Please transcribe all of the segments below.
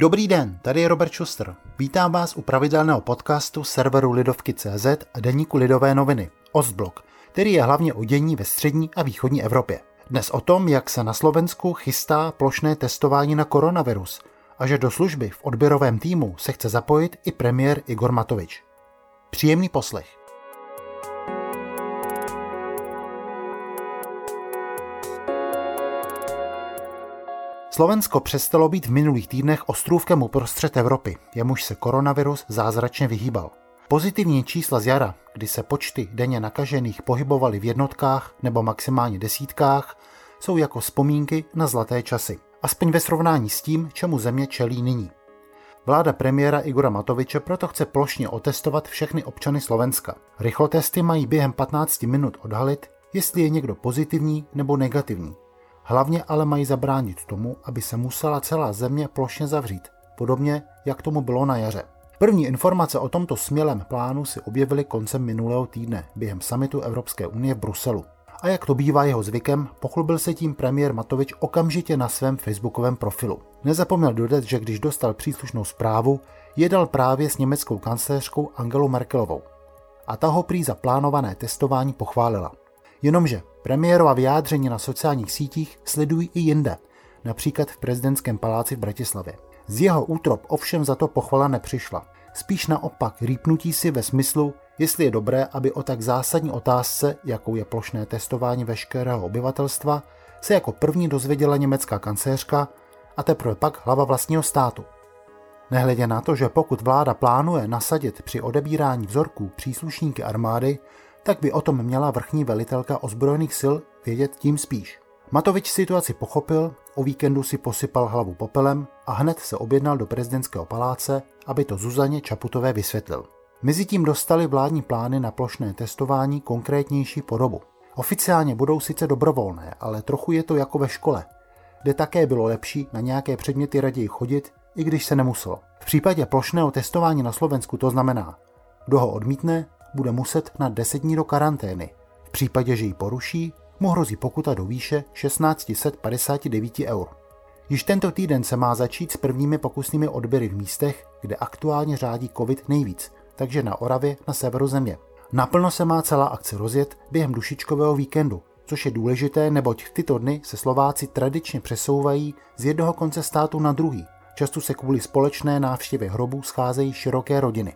Dobrý den, tady je Robert Schuster. Vítám vás u pravidelného podcastu serveru Lidovky.cz a deníku Lidové noviny, Ostblok, který je hlavně o dění ve střední a východní Evropě. Dnes o tom, jak se na Slovensku chystá plošné testování na koronavirus a že do služby v odběrovém týmu se chce zapojit i premiér Igor Matovič. Příjemný poslech. Slovensko přestalo být v minulých týdnech ostrůvkem uprostřed Evropy, jemuž se koronavirus zázračně vyhýbal. Pozitivní čísla z jara, kdy se počty denně nakažených pohybovaly v jednotkách nebo maximálně desítkách, jsou jako vzpomínky na zlaté časy. Aspoň ve srovnání s tím, čemu země čelí nyní. Vláda premiéra Igora Matoviče proto chce plošně otestovat všechny občany Slovenska. Rychlotesty mají během 15 minut odhalit, jestli je někdo pozitivní nebo negativní. Hlavně ale mají zabránit tomu, aby se musela celá země plošně zavřít, podobně jak tomu bylo na jaře. První informace o tomto smělém plánu si objevily koncem minulého týdne během samitu Evropské unie v Bruselu. A jak to bývá jeho zvykem, pochlubil se tím premiér Matovič okamžitě na svém facebookovém profilu. Nezapomněl dodat, že když dostal příslušnou zprávu, jedal právě s německou kancléřkou Angelou Merkelovou. A ta ho prý za plánované testování pochválila. Jenomže premiérova vyjádření na sociálních sítích sledují i jinde, například v prezidentském paláci v Bratislavě. Z jeho útrop ovšem za to pochvala nepřišla. Spíš naopak rýpnutí si ve smyslu, jestli je dobré, aby o tak zásadní otázce, jakou je plošné testování veškerého obyvatelstva, se jako první dozvěděla německá kancléřka a teprve pak hlava vlastního státu. Nehledě na to, že pokud vláda plánuje nasadit při odebírání vzorků příslušníky armády, tak by o tom měla vrchní velitelka ozbrojených sil vědět tím spíš. Matovič situaci pochopil, o víkendu si posypal hlavu popelem a hned se objednal do prezidentského paláce, aby to Zuzaně Čaputové vysvětlil. Mezitím dostali vládní plány na plošné testování konkrétnější podobu. Oficiálně budou sice dobrovolné, ale trochu je to jako ve škole, kde také bylo lepší na nějaké předměty raději chodit, i když se nemuselo. V případě plošného testování na Slovensku to znamená, kdo ho odmítne, bude muset na 10 dní do karantény. V případě, že ji poruší, mu hrozí pokuta do výše 1659 eur. Již tento týden se má začít s prvními pokusnými odběry v místech, kde aktuálně řádí COVID nejvíc, takže na Oravě na severu země. Naplno se má celá akce rozjet během dušičkového víkendu, což je důležité, neboť v tyto dny se Slováci tradičně přesouvají z jednoho konce státu na druhý. Často se kvůli společné návštěvě hrobů scházejí široké rodiny.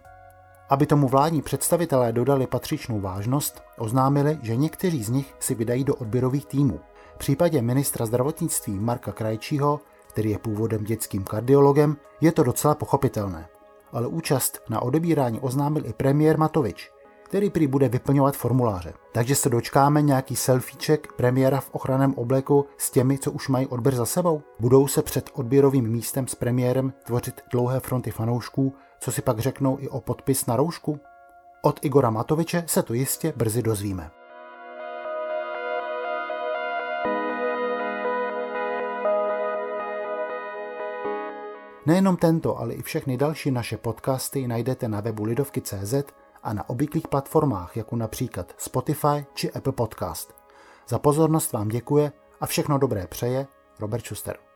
Aby tomu vládní představitelé dodali patřičnou vážnost, oznámili, že někteří z nich si vydají do odběrových týmů. V případě ministra zdravotnictví Marka Krajčího, který je původem dětským kardiologem, je to docela pochopitelné. Ale účast na odebírání oznámil i premiér Matovič, který prý bude vyplňovat formuláře. Takže se dočkáme nějaký selfieček premiéra v ochranném obleku s těmi, co už mají odběr za sebou? Budou se před odběrovým místem s premiérem tvořit dlouhé fronty fanoušků, co si pak řeknou i o podpis na roušku? Od Igora Matoviče se to jistě brzy dozvíme. Nejenom tento, ale i všechny další naše podcasty najdete na webu lidovky.cz a na obvyklých platformách, jako například Spotify či Apple Podcast. Za pozornost vám děkuje a všechno dobré přeje Robert Schuster.